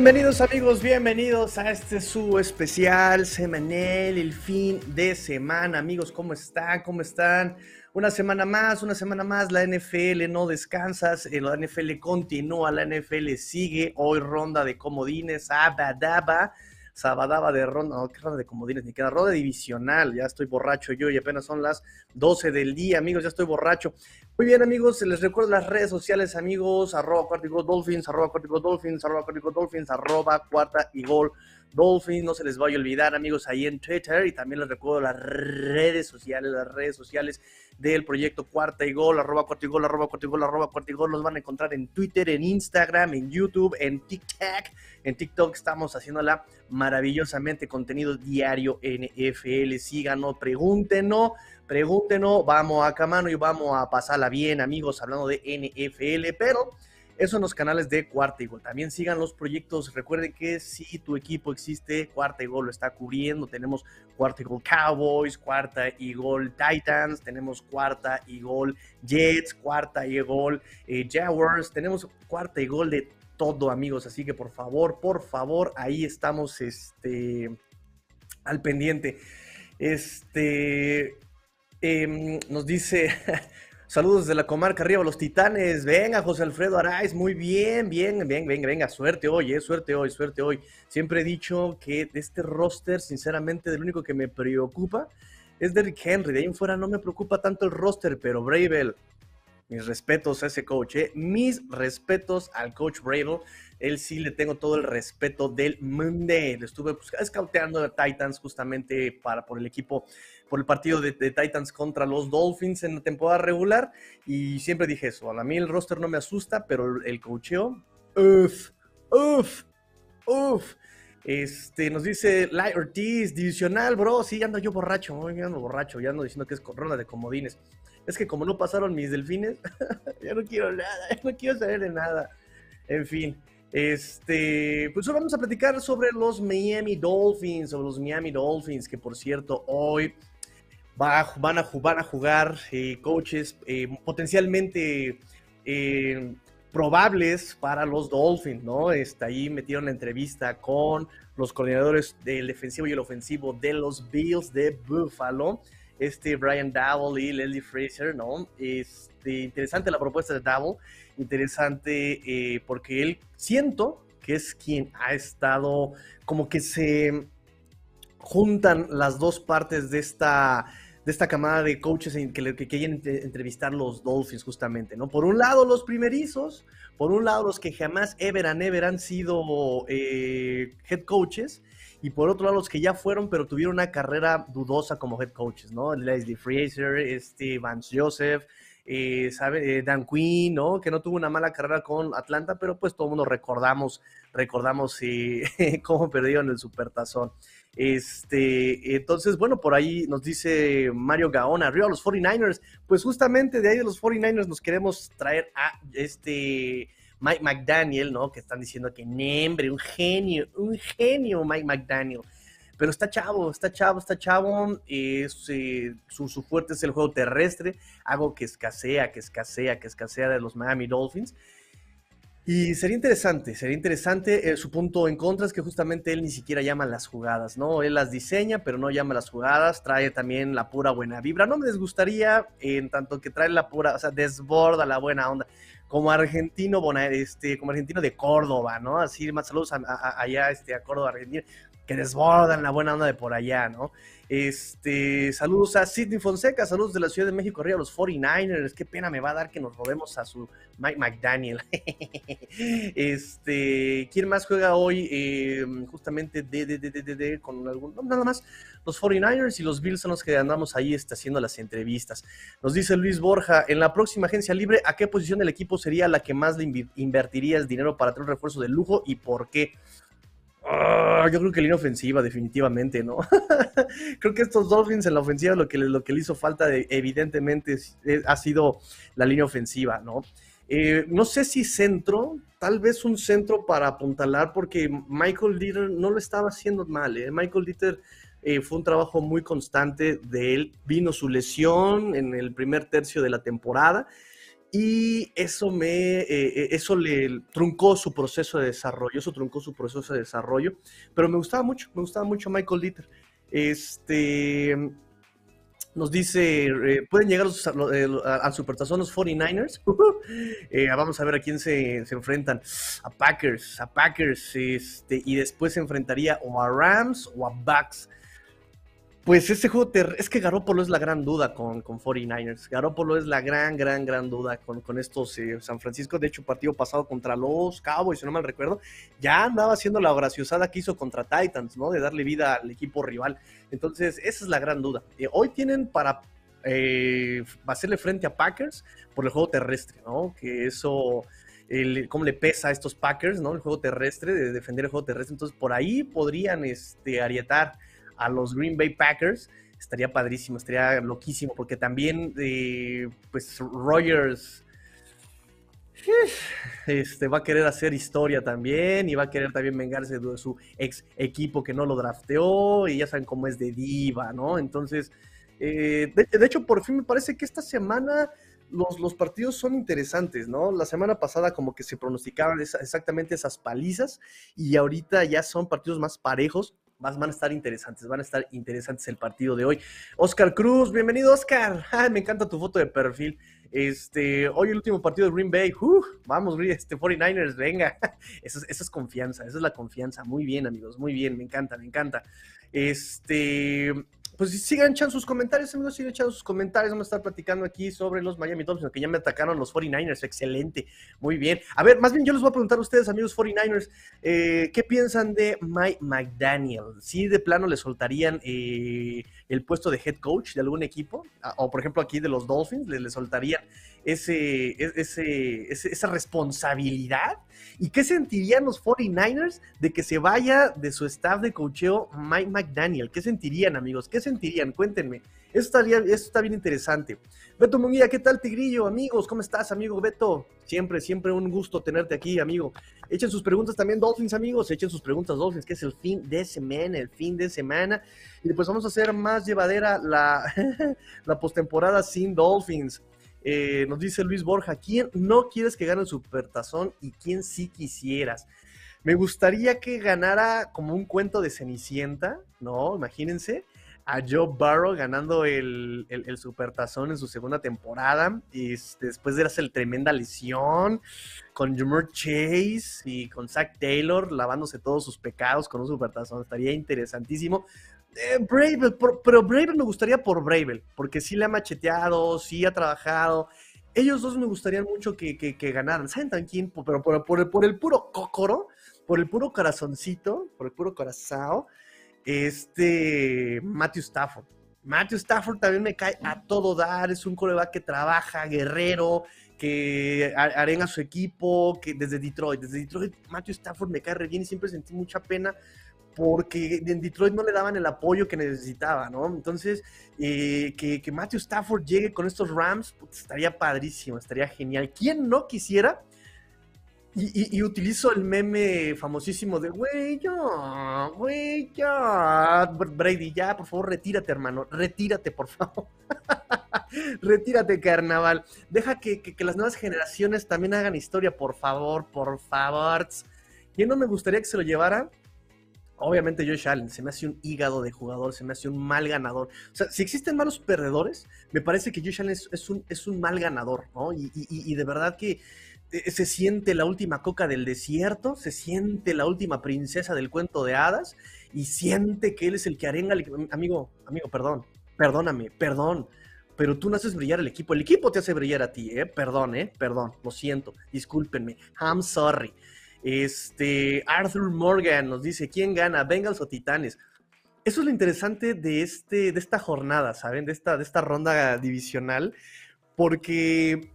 Bienvenidos amigos, bienvenidos a este su especial semanal, el fin de semana. Amigos, ¿cómo están? ¿Cómo están? Una semana más, una semana más, la NFL no descansa, eh, la NFL continúa, la NFL sigue, hoy ronda de comodines, abadaba, sabadaba de ronda, no, qué ronda de comodines, ni queda ronda divisional, ya estoy borracho yo y apenas son las 12 del día, amigos, ya estoy borracho. Muy bien, amigos, les recuerdo las redes sociales, amigos, arroba cuarta y gol dolphins, arroba cuarta dolphins, arroba cuarta dolphins, arroba cuarta y gol dolphins, no se les vaya a olvidar, amigos, ahí en Twitter, y también les recuerdo las redes sociales, las redes sociales del proyecto Cuarta y Gol, arroba cuarta arroba cuarta arroba cuarta los van a encontrar en Twitter, en Instagram, en YouTube, en TikTok, en TikTok estamos haciéndola maravillosamente contenido diario NFL, síganos, pregúntenos, pregúntenos, vamos a mano y vamos a pasarla bien, amigos, hablando de NFL, pero eso en los canales de Cuarta y Gol. También sigan los proyectos. Recuerden que si tu equipo existe, Cuarta y Gol lo está cubriendo. Tenemos Cuarta y Gol Cowboys, Cuarta y Gol Titans, tenemos Cuarta y Gol Jets, Cuarta y Gol eh, Jaguars, tenemos Cuarta y Gol de todo, amigos. Así que por favor, por favor, ahí estamos este, al pendiente. Este, Em, nos dice, saludos de la comarca arriba, los titanes. Venga, José Alfredo Araiz, muy bien, bien, bien, venga, venga, suerte hoy, eh, suerte hoy, suerte hoy. Siempre he dicho que de este roster, sinceramente, del único que me preocupa es Derrick Henry. De ahí en fuera no me preocupa tanto el roster, pero Bravel, mis respetos a ese coach, eh. mis respetos al coach Bravel. Él sí le tengo todo el respeto del mundo. Estuve pues, scouteando a Titans justamente para, por el equipo por el partido de, Titans contra los Dolphins en la temporada regular y siempre dije eso, a mí el roster no me asusta, pero el cocheo, uff, uff, uff. Este, nos dice Light Ortiz, divisional, bro. Sí, ando yo borracho, ando borracho, ya ando diciendo que es ronda de comodines. Es que como no pasaron mis delfines, ya no quiero nada, ya no quiero saber de nada. En fin, este, pues hoy vamos a platicar sobre los Miami Dolphins, sobre los Miami Dolphins, que por cierto, hoy van, a, van a jugar eh, coaches eh, potencialmente eh, probables para los Dolphins, ¿no? Está ahí metieron la entrevista con los coordinadores del defensivo y el ofensivo de los Bills de Buffalo, este Brian Dowell y Leslie Fraser, ¿no? Este, interesante la propuesta de Dowell, interesante porque él siento que es quien ha estado como que se juntan las dos partes de esta de esta camada de coaches que, que quieren entrevistar los Dolphins justamente, ¿no? Por un lado los primerizos, por un lado los que jamás ever and ever han sido eh, head coaches, y por otro lado los que ya fueron pero tuvieron una carrera dudosa como head coaches, ¿no? Leslie Fraser, este Vance Joseph, eh, ¿sabe? Eh, Dan Quinn, ¿no? Que no tuvo una mala carrera con Atlanta, pero pues todo el mundo recordamos, recordamos cómo perdió en el Supertazón. Este, entonces, bueno, por ahí nos dice Mario Gaona, arriba los 49ers. Pues justamente de ahí de los 49ers nos queremos traer a este Mike McDaniel, ¿no? Que están diciendo que Nembre, un genio, un genio Mike McDaniel. Pero está chavo, está chavo, está chavo. Es, eh, su, su fuerte es el juego terrestre, algo que escasea, que escasea, que escasea de los Miami Dolphins. Y sería interesante, sería interesante. Eh, su punto en contra es que justamente él ni siquiera llama las jugadas, ¿no? Él las diseña, pero no llama las jugadas. Trae también la pura buena vibra. No me desgustaría en tanto que trae la pura, o sea, desborda la buena onda. Como argentino, este, como argentino de Córdoba, ¿no? Así, más saludos allá, este, a Córdoba, Argentina, que desbordan la buena onda de por allá, ¿no? Este, saludos a Sidney Fonseca, saludos de la Ciudad de México, arriba los 49ers. Qué pena me va a dar que nos robemos a su Mike McDaniel. este, ¿quién más juega hoy? Eh, justamente de, de, de, de, con algún, nada más. Los 49ers y los Bills son los que andamos ahí está, haciendo las entrevistas. Nos dice Luis Borja, en la próxima agencia libre, ¿a qué posición del equipo sería la que más le invertirías dinero para tener un refuerzo de lujo y por qué? Ah, yo creo que línea ofensiva, definitivamente, ¿no? creo que estos Dolphins en la ofensiva lo que, lo que le hizo falta, de, evidentemente, ha sido la línea ofensiva, ¿no? Eh, no sé si centro, tal vez un centro para apuntalar, porque Michael Dieter no lo estaba haciendo mal. ¿eh? Michael Dieter eh, fue un trabajo muy constante de él. Vino su lesión en el primer tercio de la temporada y eso me, eh, eso le truncó su proceso de desarrollo, eso truncó su proceso de desarrollo, pero me gustaba mucho, me gustaba mucho Michael Dieter. Este, nos dice, eh, pueden llegar eh, al Supertazón los 49ers. Eh, vamos a ver a quién se, enfrentan. A Packers, a Packers, este, y después se enfrentaría o a Rams o a Bucks. Pues este juego, es que Garópolo es la gran duda con, con 49ers. Garópolo es la gran, gran, gran duda con, con estos eh, San Francisco. De hecho, partido pasado contra los Cowboys, si no mal recuerdo, ya andaba haciendo la graciosada que hizo contra Titans, ¿no? De darle vida al equipo rival. Entonces, esa es la gran duda. Eh, hoy tienen para eh, hacerle frente a Packers por el juego terrestre, ¿no? Que eso, el, cómo le pesa a estos Packers, ¿no? El juego terrestre, de defender el juego terrestre. Entonces, por ahí podrían este, arietar a los Green Bay Packers, estaría padrísimo, estaría loquísimo, porque también, eh, pues, Rogers este, va a querer hacer historia también y va a querer también vengarse de su ex equipo que no lo drafteó y ya saben cómo es de diva, ¿no? Entonces, eh, de, hecho, por fin me parece que esta semana los, los, partidos son interesantes, ¿no? La semana pasada como que se pronosticaban exactamente esas palizas y ahorita ya son partidos más parejos van a estar interesantes, van a estar interesantes el partido de hoy. Oscar Cruz, bienvenido Oscar. me encanta tu foto de perfil. Este, hoy el último partido de Green Bay. vamos, este 49ers, venga. Esa es, es confianza, esa es la confianza. Muy bien, amigos, muy bien, me encanta, me encanta. Este, pues sigan echando sus comentarios, amigos, sigan echando sus comentarios. Vamos a estar platicando aquí sobre los Miami Dolphins, que ya me atacaron los 49ers. Excelente, muy bien. A ver, más bien yo les voy a preguntar a ustedes, amigos 49ers, eh, ¿qué piensan de Mike McDaniel? ¿Si de plano le soltarían eh, el puesto de head coach de algún equipo? Ah, o por ejemplo aquí de los Dolphins, ¿le, soltarían ese, e, ese, esa responsabilidad? ¿Y qué sentirían los 49ers de que se vaya de su staff de coacheo Mike McDaniel? ¿Qué sentirían, amigos? ¿Qué sentirían? Cuéntenme. Eso, estaría, eso está bien interesante. Beto Munguía, ¿qué tal, Tigrillo? Amigos, ¿cómo estás, amigo Beto? Siempre, siempre un gusto tenerte aquí, amigo. Echen sus preguntas también, Dolphins, amigos. Echen sus preguntas, Dolphins, que es el fin de semana, el fin de semana. Y después vamos a hacer más llevadera la, la postemporada sin Dolphins. Eh, nos dice Luis Borja, ¿quién no quieres que gane el Supertazón y quién sí quisieras? Me gustaría que ganara como un cuento de Cenicienta, ¿no? Imagínense a Joe Burrow ganando el, el, Supertazón en su segunda temporada y después de hacer tremenda lesión con Jamar Chase y con Zach Taylor lavándose todos sus pecados con un Supertazón. Estaría interesantísimo. Eh, pero Bravel me gustaría por Bravel, porque sí le ha macheteado, sí ha trabajado. Ellos dos me gustaría mucho que, ganaran. ¿Saben también quién? Pero por, el, puro cócoro, por el puro corazoncito, por el puro corazón, este Matthew Stafford. Matthew Stafford también me cae a todo dar, es un coreback que trabaja, guerrero, que arenga su equipo, que desde Detroit, desde Detroit Matthew Stafford me cae re bien y siempre sentí mucha pena porque en Detroit no le daban el apoyo que necesitaba, ¿no? Entonces, eh, que, Matthew Stafford llegue con estos Rams, estaría padrísimo, estaría genial. ¿Quién no quisiera? Y, utilizo el meme famosísimo de, güey, ya, güey, ya, Brady, ya, por favor, retírate, hermano, retírate, por favor. retírate, carnaval. Deja que, que las nuevas generaciones también hagan historia, por favor, por favor. ¿Quién no me gustaría que se lo llevara? Obviamente Josh Allen, se me hace un hígado de jugador, se me hace un mal ganador. O sea, si existen malos perdedores, me parece que Josh Allen es, un, es un mal ganador, ¿no? Y, de verdad que eh, se siente la última coca del desierto, se siente la última princesa del cuento de hadas y siente que él es el que arenga Amigo, amigo, perdón, perdóname, perdón, pero tú no haces brillar el equipo, el equipo te hace brillar a ti, ¿eh? Perdón, ¿eh? Perdón, lo siento, discúlpenme, I'm sorry. Este, Arthur Morgan nos dice, ¿quién gana, Bengals o Titanes? Eso es lo interesante de, este, de esta jornada, ¿saben? De esta, de esta ronda divisional, porque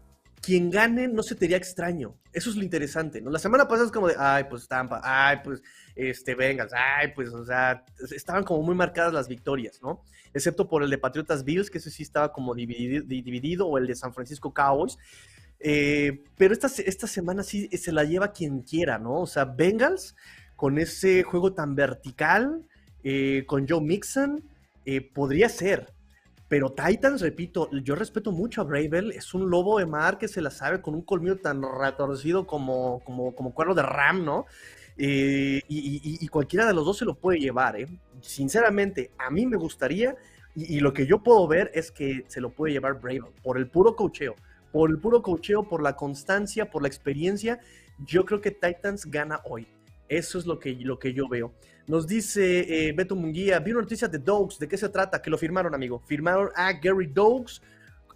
quien gane no se te haría extraño. Eso es lo interesante, ¿no? La semana pasada es como de, ay, pues Tampa, ay, pues, este, Bengals, ay, pues, o sea, estaban como muy marcadas las victorias, ¿no? Excepto por el de Patriotas Bills, que ese sí estaba como dividido, dividido o el de San Francisco Cowboys, eh, pero esta, esta semana sí se la lleva quien quiera, ¿no? O sea, Bengals con ese juego tan vertical, eh, con Joe Mixon, eh, podría ser. Pero Titans, repito, yo respeto mucho a Bravel, es un lobo de mar que se la sabe con un colmillo tan retorcido como, como, como cuerno de Ram, ¿no? Eh, y, cualquiera de los dos se lo puede llevar, ¿eh? Sinceramente, a mí me gustaría, y, lo que yo puedo ver es que se lo puede llevar Bravel, por el puro cocheo, por el puro cocheo, por la constancia, por la experiencia, yo creo que Titans gana hoy. Eso es lo que, lo que yo veo. Nos dice eh, Beto Munguía, vi una noticia de Dogs, ¿de qué se trata? Que lo firmaron, amigo. Firmaron a Gary Dogs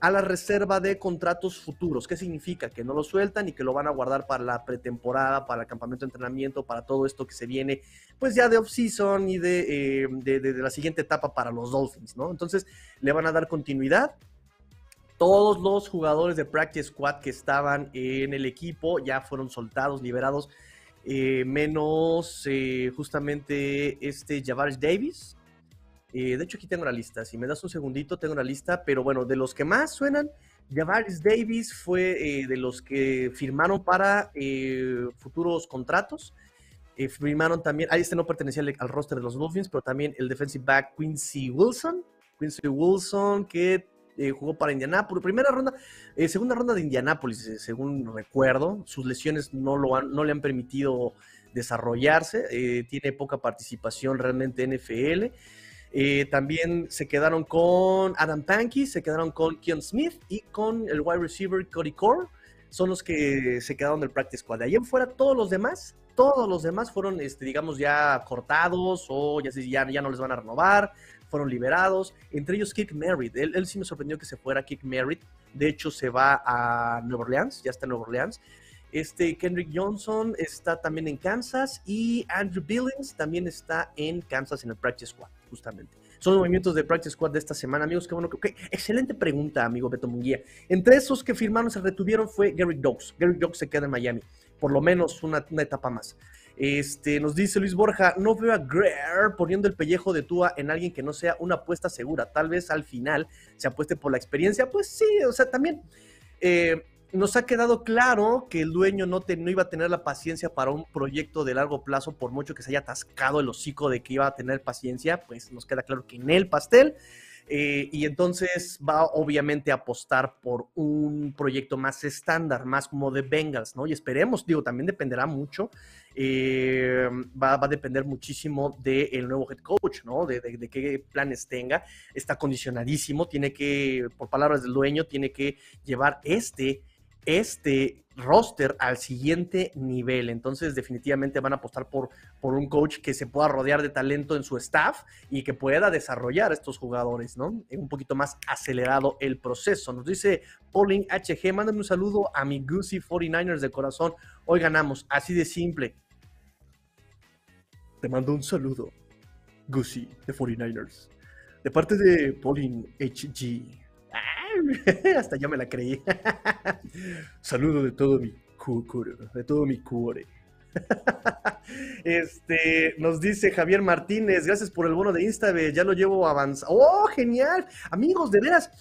a la reserva de contratos futuros. ¿Qué significa? Que no lo sueltan y que lo van a guardar para la pretemporada, para el campamento de entrenamiento, para todo esto que se viene, pues ya de off-season y de, eh, de, de, la siguiente etapa para los Dolphins, ¿no? Entonces le van a dar continuidad. Todos los jugadores de Practice Squad que estaban en el equipo ya fueron soltados, liberados eh, menos eh, justamente este Javaris Davis. Eh, de hecho, aquí tengo la lista. Si me das un segundito, tengo la lista. Pero bueno, de los que más suenan, Javaris Davis fue de los que firmaron para futuros contratos. firmaron también, ahí este no pertenecía al, al, roster de los Dolphins, pero también el defensive back Quincy Wilson. Quincy Wilson, que eh, jugó para Indianápolis, primera ronda, eh, segunda ronda de Indianápolis, eh, según recuerdo. Sus lesiones no, lo han, no le han permitido desarrollarse, tiene poca participación realmente en NFL. también se quedaron con Adam Pankey, se quedaron con Keon Smith y con el wide receiver Cody Core. Son los que se quedaron del practice squad. De ahí fuera, todos los demás, todos los demás fueron, este, digamos, ya cortados o ya, ya, ya no les van a renovar fueron liberados, entre ellos Kick Merritt. Él, sí me sorprendió que se fuera Kick Merritt. De hecho, se va a Nueva Orleans, ya está en Nueva Orleans. Este Kendrick Johnson está también en Kansas y Andrew Billings también está en Kansas en el Practice Squad, justamente. Son los movimientos de Practice Squad de esta semana, amigos. Qué bueno que. Excelente pregunta, amigo Beto Munguía. Entre esos que firmaron, se retuvieron fue Gary Dogs. Gary Dogs se queda en Miami, por lo menos una, una etapa más. Este, nos dice Luis Borja, no veo a Greer poniendo el pellejo de Tua en alguien que no sea una apuesta segura. Tal vez al final se apueste por la experiencia. Pues sí, o sea, también eh, nos ha quedado claro que el dueño no, no iba a tener la paciencia para un proyecto de largo plazo, por mucho que se haya atascado el hocico de que iba a tener paciencia, pues nos queda claro que en el pastel. Eh, y entonces va obviamente a apostar por un proyecto más estándar, más como de Bengals, ¿no? Y esperemos, digo, también dependerá mucho, eh, va, a depender muchísimo del nuevo head coach, ¿no? De, de, qué planes tenga. Está condicionadísimo, tiene que, por palabras del dueño, tiene que llevar este este roster al siguiente nivel. Entonces, definitivamente van a apostar por, por un coach que se pueda rodear de talento en su staff y que pueda desarrollar estos jugadores, ¿no? Un poquito más acelerado el proceso. Nos dice Pauling HG, mándame un saludo a mi Goosey 49ers de corazón. Hoy ganamos, así de simple. Te mando un saludo, Goosey de 49ers. De parte de Pauling HG. Hasta ya me la creí. Saludo de todo mi cuore, de todo mi cuore. Este, nos dice Javier Martínez, gracias por el bono de Instabe, ya lo llevo avanzado. ¡Oh, genial! Amigos, de veras,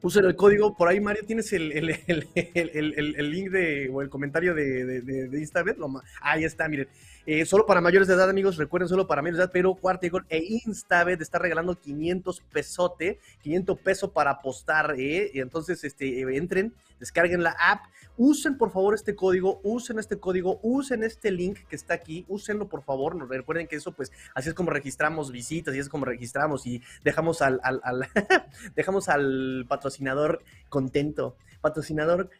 Usen el código, por ahí Mario, tienes el, el, link de, o el comentario de, de, de, ahí está, miren. Eh, solo para mayores de edad, amigos, recuerden, solo para mayores de edad, pero Cuartigol e Instabet está regalando 500 pesote, 500 pesos para apostar, ¿eh? Entonces, este, entren, descarguen la app, usen por favor este código, usen este código, usen este link que está aquí, úsenlo por favor, recuerden que eso, pues, así es como registramos visitas y es como registramos y dejamos al, al, al dejamos al patrocinador contento, patrocinador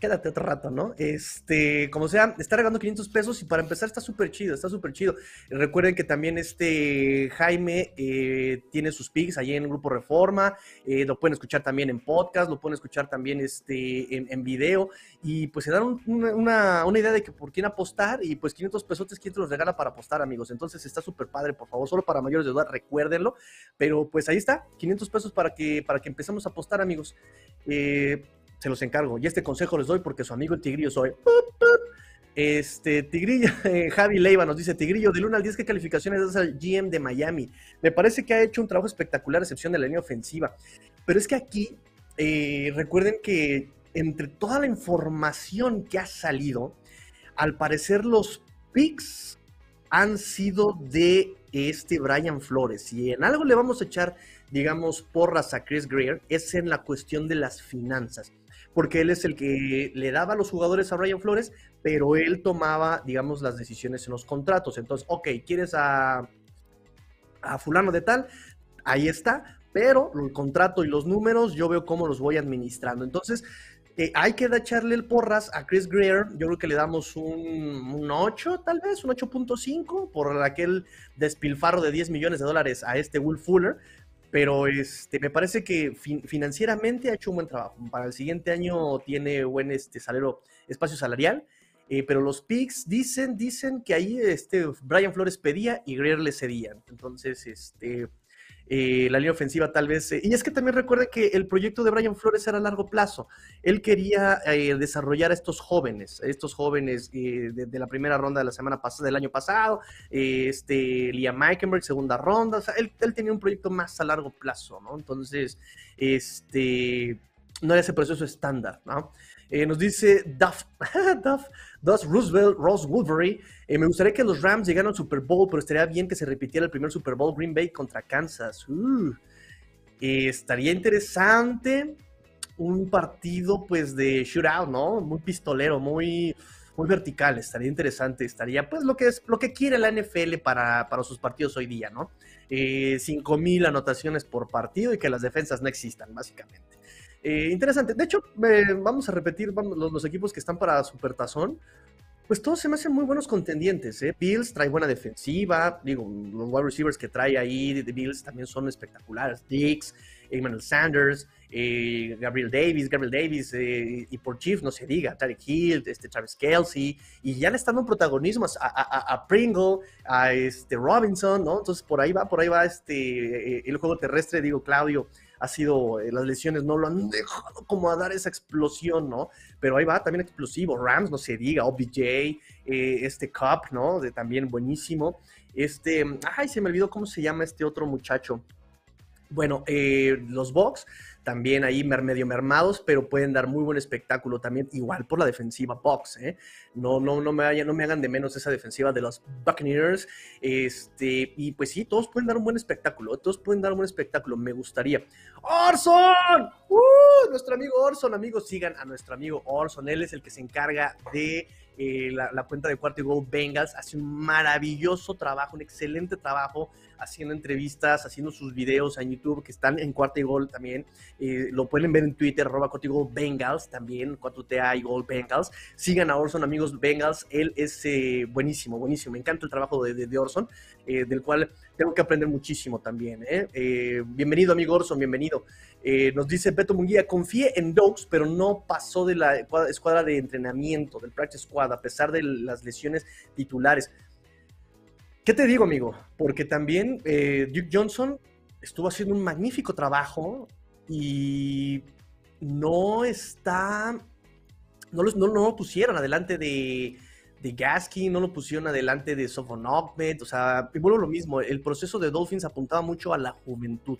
quédate otro rato, ¿no? Este, como sea, está regalando 500 pesos y para empezar está súper chido, está súper chido. Recuerden que también este Jaime eh, tiene sus pigs ahí en el Grupo Reforma, eh, lo pueden escuchar también en podcast, lo pueden escuchar también este, en, video y pues se dan una, idea de que por quién apostar y pues 500 pesos, ¿quién te los regala para apostar, amigos? Entonces está súper padre, por favor, solo para mayores de edad, recuérdenlo, pero pues ahí está, 500 pesos para que, para que empecemos a apostar, amigos. Eh, se los encargo. Y este consejo les doy porque su amigo el Tigrillo soy. Este, Tigrillo, eh, Javi Leiva nos dice, Tigrillo, del 1 al 10, ¿qué calificaciones das al GM de Miami? Me parece que ha hecho un trabajo espectacular, excepción de la línea ofensiva. Pero es que aquí, eh, recuerden que entre toda la información que ha salido, al parecer los picks han sido de este Brian Flores. Y en algo le vamos a echar digamos, porras a Chris Greer es en la cuestión de las finanzas, porque él es el que le daba a los jugadores a Brian Flores, pero él tomaba, digamos, las decisiones en los contratos. Entonces, ok, ¿quieres a, a fulano de tal? Ahí está, pero el contrato y los números yo veo cómo los voy administrando. Entonces, eh, hay que echarle el porras a Chris Greer. Yo creo que le damos un, 8, tal vez, un 8.5 por aquel despilfarro de 10 millones de dólares a este Will Fuller. Pero este, me parece que financieramente ha hecho un buen trabajo. Para el siguiente año tiene buen este, salario, espacio salarial. Eh, pero los picks dicen, dicen que ahí este, Brian Flores pedía y Greer le cedían. Entonces, este, eh, la línea ofensiva tal vez. Eh, y es que también recuerden que el proyecto de Brian Flores era a largo plazo. Él quería eh, desarrollar a estos jóvenes, estos jóvenes de, la primera ronda de la semana pasada, del año pasado, este, Liam Meikenberg, segunda ronda. O sea, él, él, tenía un proyecto más a largo plazo, ¿no? Entonces, este, no era ese proceso estándar, ¿no? Eh, nos dice Duff, Duff, Duff Roosevelt, Ross Woodbury. Eh, me gustaría que los Rams llegaran al Super Bowl, pero estaría bien que se repitiera el primer Super Bowl Green Bay contra Kansas. Uh, eh, estaría interesante un partido pues de shootout, ¿no? Muy pistolero, muy, muy vertical. Estaría interesante. Estaría pues lo que es lo que quiere la NFL para, para sus partidos hoy día, ¿no? Eh, 5.000 anotaciones por partido y que las defensas no existan, básicamente. Eh, interesante. De hecho, vamos a repetir los, equipos que están para Supertazón. Pues todos se me hacen muy buenos contendientes. ¿eh? Bills trae buena defensiva. Digo, los wide receivers que trae ahí de Bills también son espectaculares. Dix, Emmanuel Sanders, eh, Gabriel Davis, Gabriel Davis, eh, y por Chief no se diga, Tarek Hill, este, Travis Kelsey, y ya le están dando protagonismo a, Pringle, a este Robinson, ¿no? Entonces por ahí va, por ahí va este, el juego terrestre, digo, Claudio, ha sido, eh, las lesiones no lo han dejado como a dar esa explosión, ¿no? Pero ahí va también explosivo, Rams, no se diga, OBJ, eh, este Cup, ¿no? También buenísimo. Este, ay, se me olvidó cómo se llama este otro muchacho. Bueno, eh, los Bucks también ahí medio mermados, pero pueden dar muy buen espectáculo también, igual por la defensiva Bucks, ¿eh? No, no, no, me no me hagan de menos esa defensiva de los Buccaneers. Este, y pues sí, todos pueden dar un buen espectáculo, todos pueden dar un buen espectáculo, me gustaría. ¡Orson! ¡Uh! Nuestro amigo Orson, amigos, sigan a nuestro amigo Orson, él es el que se encarga de eh, la, cuenta de Cuarto y Gol Bengals hace un maravilloso trabajo, un excelente trabajo haciendo entrevistas, haciendo sus videos en YouTube que están en Cuarto y Gol también. Eh, lo pueden ver en Twitter, arroba Bengals también, 4TA y Gol Bengals. Sigan a Orson, amigos Bengals. Él es eh, buenísimo, buenísimo. Me encanta el trabajo de, de, Orson, del cual tengo que aprender muchísimo también. bienvenido, amigo Orson, bienvenido. nos dice Beto Munguía, confíe en Dogs, pero no pasó de la escuadra de entrenamiento, del practice squad a pesar de las lesiones titulares. ¿Qué te digo, amigo? Porque también eh, Duke Johnson estuvo haciendo un magnífico trabajo y no está, no lo, no, pusieron adelante de, de Gaskin, no lo pusieron adelante de Sofon Ahmed, o sea, y vuelvo lo mismo, el proceso de Dolphins apuntaba mucho a la juventud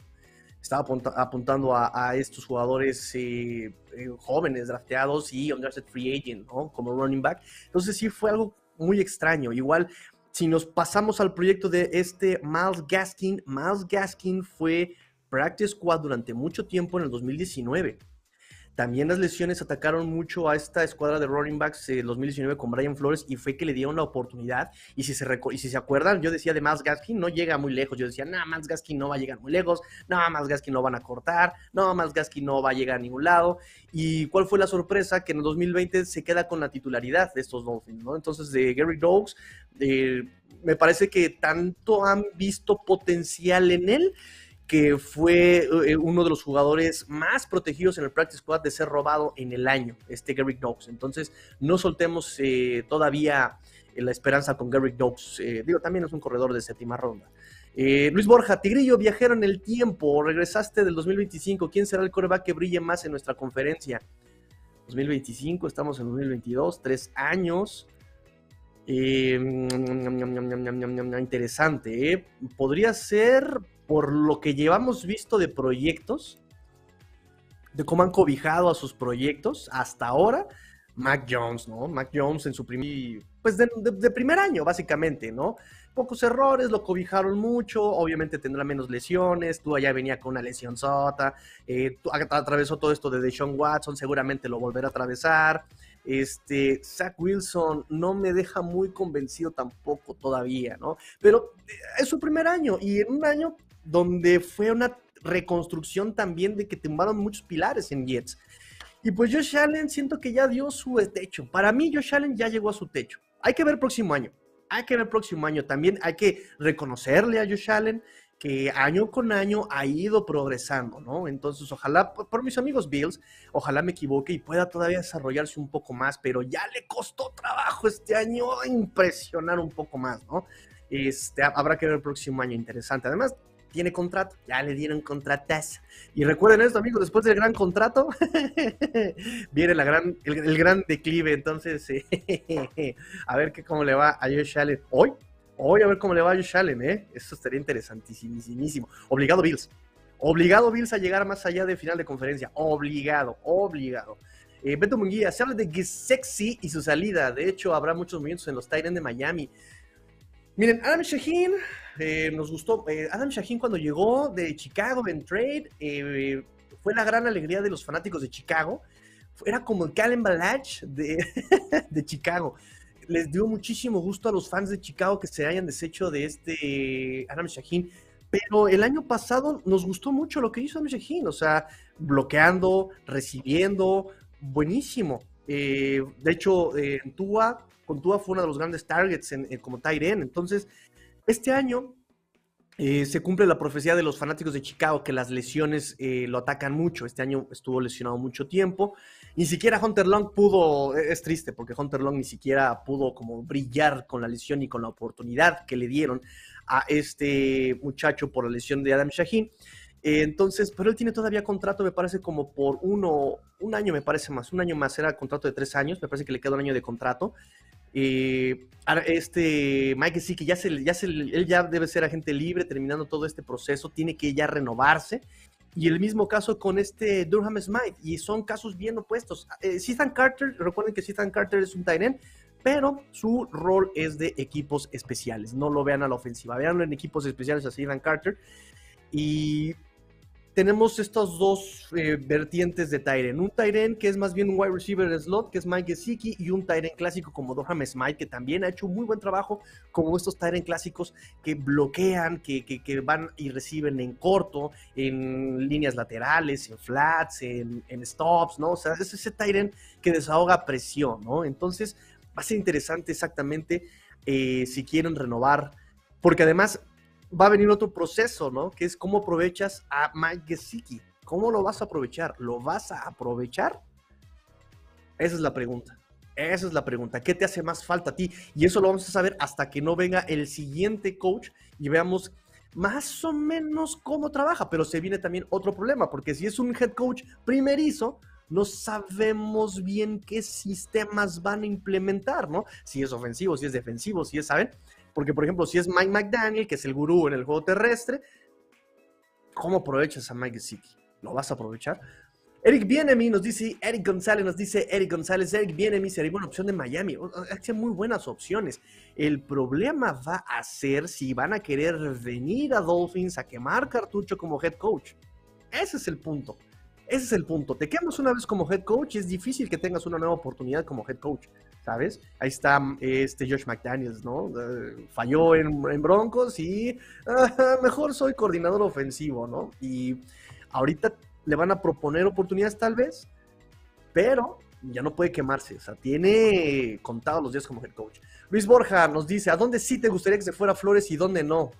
estaba apuntando a, estos jugadores eh, eh, jóvenes, drafteados y undrafted free agent, ¿no? Como running back. Entonces sí fue algo muy extraño. Igual, si nos pasamos al proyecto de este Miles Gaskin, Miles Gaskin fue practice squad durante mucho tiempo en el 2019 también las lesiones atacaron mucho a esta escuadra de running backs en 2019 con Brian Flores y fue que le dieron la oportunidad. Y si se, y si se acuerdan, yo decía de Miles Gaskin no llega muy lejos. Yo decía, nada, más Gaskin no va a llegar muy lejos, nada, más Gaskin no van a cortar, nada, más Gaskin no va a llegar a ningún lado. ¿Y cuál fue la sorpresa? Que en el 2020 se queda con la titularidad de estos Dolphins, ¿no? Entonces, de Gary Dogs, eh, me parece que tanto han visto potencial en él que fue eh, uno de los jugadores más protegidos en el practice squad de ser robado en el año, este Garrick Dobbs. Entonces, no soltemos eh, todavía eh, la esperanza con Garrick Dobbs. digo, también es un corredor de séptima ronda. Luis Borja, Tigrillo, viajero en el tiempo, regresaste del 2025. ¿Quién será el coreback que brille más en nuestra conferencia? 2025, estamos en 2022, tres años. interesante, Podría ser por lo que llevamos visto de proyectos, de cómo han cobijado a sus proyectos hasta ahora, Mac Jones, ¿no? Mac Jones en su primer, pues de, primer año, básicamente, ¿no? pocos errores, lo cobijaron mucho, obviamente tendrá menos lesiones, tú allá venía con una lesión sota, eh, atravesó todo esto de Deshaun Watson, seguramente lo volverá a atravesar. Este, Zach Wilson no me deja muy convencido tampoco todavía, ¿no? Pero eh, es su primer año y en un año donde fue una reconstrucción también de que tumbaron muchos pilares en Jets. Y pues Josh Allen siento que ya dio su techo. Para mí Josh Allen ya llegó a su techo. Hay que ver el próximo año. Hay que ver el próximo año. También hay que reconocerle a Josh Allen que año con año ha ido progresando, ¿no? Entonces, ojalá, por mis amigos Bills, ojalá me equivoque y pueda todavía desarrollarse un poco más, pero ya le costó trabajo este año impresionar un poco más, ¿no? Este, habrá que ver el próximo año interesante. Además, tiene contrato, ya le dieron contratas. Y recuerden esto, amigos, después del gran contrato, viene la gran, el, gran declive. Entonces, a ver qué, cómo le va a Josh Allen hoy. Hoy a ver cómo le va a Josh Allen, ¿eh? Eso estaría interesantísimo. Obligado Bills. Obligado Bills a llegar más allá del final de conferencia. Obligado, obligado. Eh, Beto Munguía, se habla de Sexy y su salida. De hecho, habrá muchos movimientos en los Titans de Miami. Miren, Adam Shaheen eh, nos gustó. Eh, Adam Shaheen cuando llegó de Chicago en trade eh, fue la gran alegría de los fanáticos de Chicago. Era como el Calen Balach de, de Chicago. Les dio muchísimo gusto a los fans de Chicago que se hayan deshecho de este Adam Shaheen. Pero el año pasado nos gustó mucho lo que hizo Adam Shaheen. O sea, bloqueando, recibiendo. Buenísimo. de hecho, en Tua con Tua fue uno de los grandes targets en, como tight Entonces, este año eh, se cumple la profecía de los fanáticos de Chicago que las lesiones eh, lo atacan mucho. Este año estuvo lesionado mucho tiempo. Ni siquiera Hunter Long pudo, e, es triste porque Hunter Long ni siquiera pudo como brillar con la lesión y con la oportunidad que le dieron a este muchacho por la lesión de Adam Shaheen. Eh, entonces, pero él tiene todavía contrato, me parece como por uno, un año me parece más, un año más, era contrato de tres años, me parece que le queda un año de contrato. Eh, este Mike sí que ya se, ya se, él ya debe ser agente libre terminando todo este proceso, tiene que ya renovarse. Y el mismo caso con este Durham Smith, y son casos bien opuestos. Eh, Carter, recuerden que Ethan Carter es un tight pero su rol es de equipos especiales. No lo vean a la ofensiva, veanlo en equipos especiales a Ethan Carter. Y tenemos estos dos eh, vertientes de Tyren. Un Tyren que es más bien un wide receiver slot, que es Mike Gesicki, y un Tyren clásico como Doham Smite, que también ha hecho un muy buen trabajo, como estos Tyren clásicos que bloquean, que, que, van y reciben en corto, en líneas laterales, en flats, en, stops, ¿no? O sea, es ese Tyren que desahoga presión, ¿no? Entonces, va a ser interesante exactamente eh, si quieren renovar, porque además va a venir otro proceso, ¿no? Que es cómo aprovechas a Mike Gesicki. ¿Cómo lo vas a aprovechar? ¿Lo vas a aprovechar? Esa es la pregunta. Esa es la pregunta. ¿Qué te hace más falta a ti? Y eso lo vamos a saber hasta que no venga el siguiente coach y veamos más o menos cómo trabaja. Pero se viene también otro problema, porque si es un head coach primerizo, no sabemos bien qué sistemas van a implementar, ¿no? Si es ofensivo, si es defensivo, si es, ¿saben? Porque, por ejemplo, si es Mike McDaniel, que es el gurú en el juego terrestre, ¿cómo aprovechas a Mike Gesicki? ¿Lo vas a aprovechar? Eric Bienemi nos dice, Eric González nos dice, Eric González, Eric Bienemi sería una opción de Miami. Hay muy buenas opciones. El problema va a ser si van a querer venir a Dolphins a quemar cartucho como head coach. Ese es el punto. Ese es el punto. Te quemas una vez como head coach y es difícil que tengas una nueva oportunidad como head coach. ¿Sabes? Ahí está este Josh McDaniels, ¿no? Eh, falló en, Broncos y mejor soy coordinador ofensivo, ¿no? Y ahorita le van a proponer oportunidades tal vez, pero ya no puede quemarse, o sea, tiene contados los días como head coach. Luis Borja nos dice, ¿a dónde sí te gustaría que se fuera Flores y dónde no?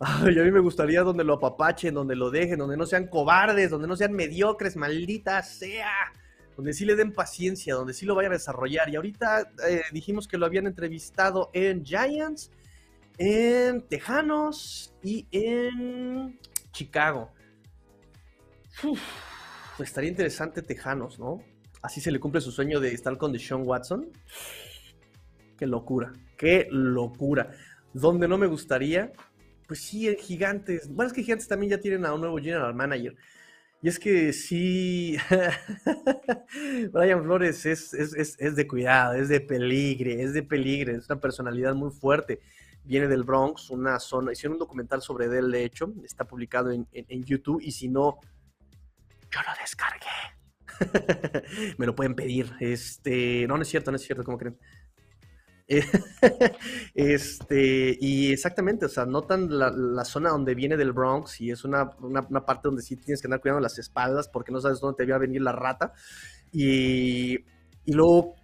A mí me gustaría donde lo apapachen, donde lo dejen, donde no sean cobardes, donde no sean mediocres, maldita sea donde sí le den paciencia, donde sí lo vayan a desarrollar. Y ahorita eh, dijimos que lo habían entrevistado en Giants, en Tejanos y en Chicago. estaría interesante Tejanos, ¿no? Así se le cumple su sueño de estar con Deshaun Watson. Qué locura, qué locura. Donde no me gustaría, pues sí, Gigantes. Bueno, es que Gigantes también ya tienen a un nuevo general manager. Y es que sí, Brian Flores es, de cuidado, es de peligre, es de peligre, es una personalidad muy fuerte. Viene del Bronx, una zona, hicieron un documental sobre él, de hecho, está publicado en, en YouTube y si no, yo lo descargué. Me lo pueden pedir. Este, no, no es cierto, no es cierto, como creen? este, y exactamente, o sea, notan la, zona donde viene del Bronx y es una, parte donde sí tienes que andar cuidando las espaldas porque no sabes dónde te va a venir la rata. Y, y luego,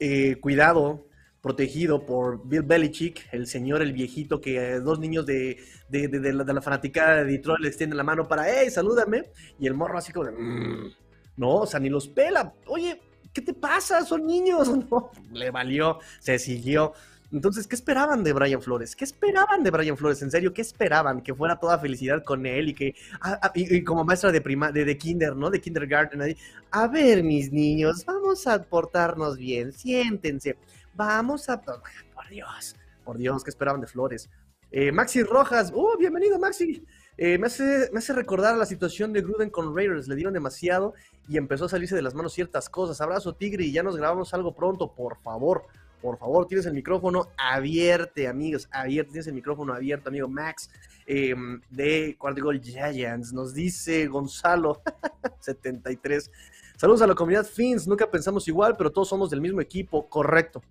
eh, cuidado, protegido por Bill Belichick, el señor, el viejito, que dos niños de, de, la, de fanaticada de Detroit le extienden la mano para, hey, salúdame. Y el morro así como de, mm". no, o sea, ni los pela. Oye, ¿qué te pasa? Son niños. Le valió, se siguió. Entonces, ¿qué esperaban de Brian Flores? ¿Qué esperaban de Brian Flores? En serio, ¿qué esperaban? Que fuera toda felicidad con él y que, ah, ah, y, como maestra de prima, de, de, kinder, ¿no? De kindergarten. A ver, mis niños, vamos a portarnos bien, siéntense. Vamos a, por Dios, por Dios, ¿qué esperaban de Flores? Eh, Maxi Rojas, ¡oh, bienvenido, Maxi! Eh, me, hace, me hace recordar la situación de Gruden con Raiders. Le dieron demasiado y empezó a salirse de las manos ciertas cosas. Abrazo, Tigre, y ya nos grabamos algo pronto, por favor. Por favor, tienes el micrófono abierto, amigos. Abierto, tienes el micrófono abierto, amigo Max. Em, de Gol Giants. Nos dice Gonzalo, 73. Saludos a la comunidad Fins. Nunca pensamos igual, pero todos somos del mismo equipo. Correcto.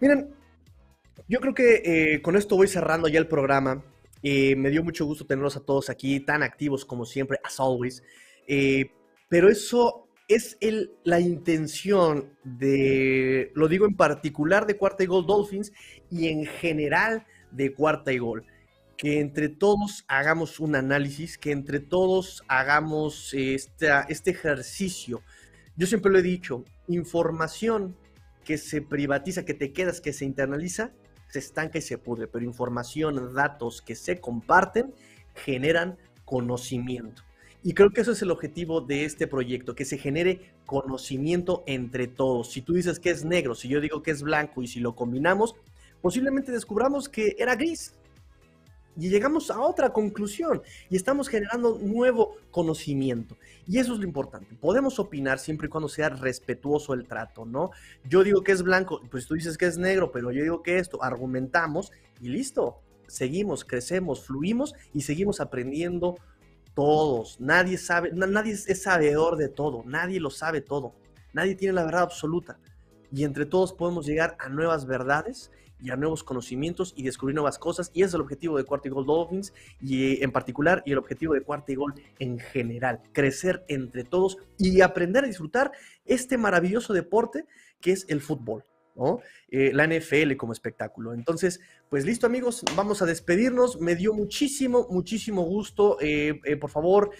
Miren, yo creo que eh, con esto voy cerrando ya el programa. Eh, me dio mucho gusto tenerlos a todos aquí, tan activos como siempre, as always. Eh, pero eso es la intención de, lo digo en particular de Cuarta y Gol Dolphins y en general de Cuarta y Gol. Que entre todos hagamos un análisis, que entre todos hagamos este ejercicio. Yo siempre lo he dicho, información que se privatiza, que te quedas, que se internaliza, se estanca y se pudre, pero información, datos que se comparten generan conocimiento. Y creo que eso es el objetivo de este proyecto, que se genere conocimiento entre todos. Si tú dices que es negro, si yo digo que es blanco y si lo combinamos, posiblemente descubramos que era gris y llegamos a otra conclusión y estamos generando nuevo conocimiento. Y eso es lo importante. Podemos opinar siempre y cuando sea respetuoso el trato, ¿no? Yo digo que es blanco, pues tú dices que es negro, pero yo digo que esto, argumentamos y listo. Seguimos, crecemos, fluimos y seguimos aprendiendo todos. Nadie sabe, nadie es sabedor de todo, nadie lo sabe todo. Nadie tiene la verdad absoluta. Y entre todos podemos llegar a nuevas verdades y a nuevos conocimientos y descubrir nuevas cosas. Y ese es el objetivo de Cuarta y Gol Dolphins y, eh, en particular y el objetivo de Cuarta y Gol en general. Crecer entre todos y aprender a disfrutar este maravilloso deporte que es el fútbol. Eh, la NFL como espectáculo. Entonces, pues listo amigos, vamos a despedirnos. Me dio muchísimo, muchísimo gusto. Eh, eh, por favor,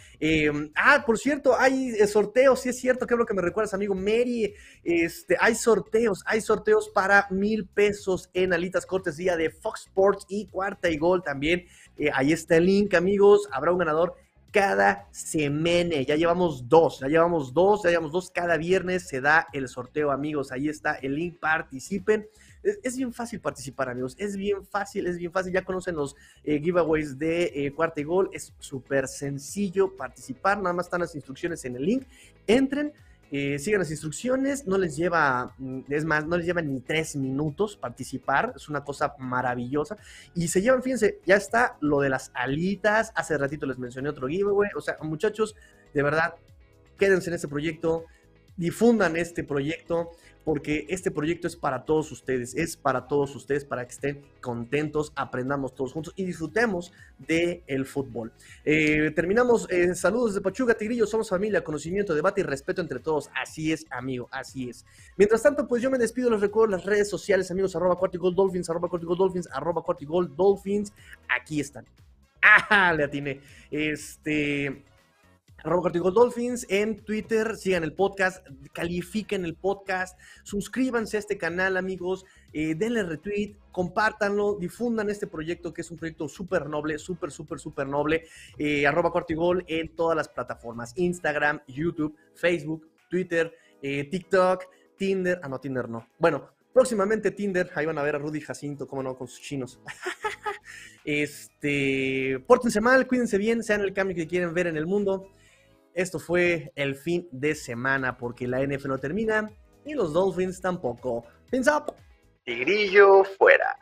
ah, por cierto, hay sorteos, sí es cierto, que es lo que me recuerdas, amigo Mary. Este, hay sorteos, hay sorteos para mil pesos en alitas cortesía de Fox Sports y cuarta y gol también. ahí está el link, amigos. Habrá un ganador cada semana. Ya llevamos dos, ya llevamos dos, ya llevamos dos. Cada viernes se da el sorteo, amigos. Ahí está el link, participen. Es, bien fácil participar, amigos. Es bien fácil, es bien fácil. Ya conocen los eh, giveaways de eh, gol. Es súper sencillo participar. Nada más están las instrucciones en el link. Entren eh, sigan las instrucciones, no les lleva, mm, es más, no les lleva ni tres minutos participar, es una cosa maravillosa. Y se llevan, fíjense, ya está lo de las alitas, hace ratito les mencioné otro giveaway, o sea, muchachos, de verdad, quédense en este proyecto, difundan este proyecto porque este proyecto es para todos ustedes, es para todos ustedes, para que estén contentos, aprendamos todos juntos y disfrutemos del el fútbol. Eh, terminamos, eh, saludos de Pachuca, Tigrillo, somos familia, conocimiento, debate y respeto entre todos. Así es, amigo, así es. Mientras tanto, pues yo me despido, les recuerdo las redes sociales, amigos, arroba Gold Dolphins, arroba Gold Dolphins, arroba Gold Dolphins, aquí están. ¡Ah! Le atiné. Este arroba Dolphins en Twitter, sigan el podcast, califiquen el podcast, suscríbanse a este canal, amigos, eh, denle retweet, compártanlo, difundan este proyecto que es un proyecto súper noble, súper, súper, súper noble, eh, arroba Cortigol en todas las plataformas, Instagram, YouTube, Facebook, Twitter, eh, TikTok, Tinder, ah, no, Tinder no. Bueno, próximamente Tinder, ahí van a ver a Rudy Jacinto, cómo no, con sus chinos. este, pórtense mal, cuídense bien, sean el cambio que quieren ver en el mundo. Esto fue el fin de semana porque la NFL no termina y los Dolphins tampoco. Pins up. Tigrillo fuera.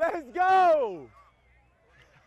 Let's go!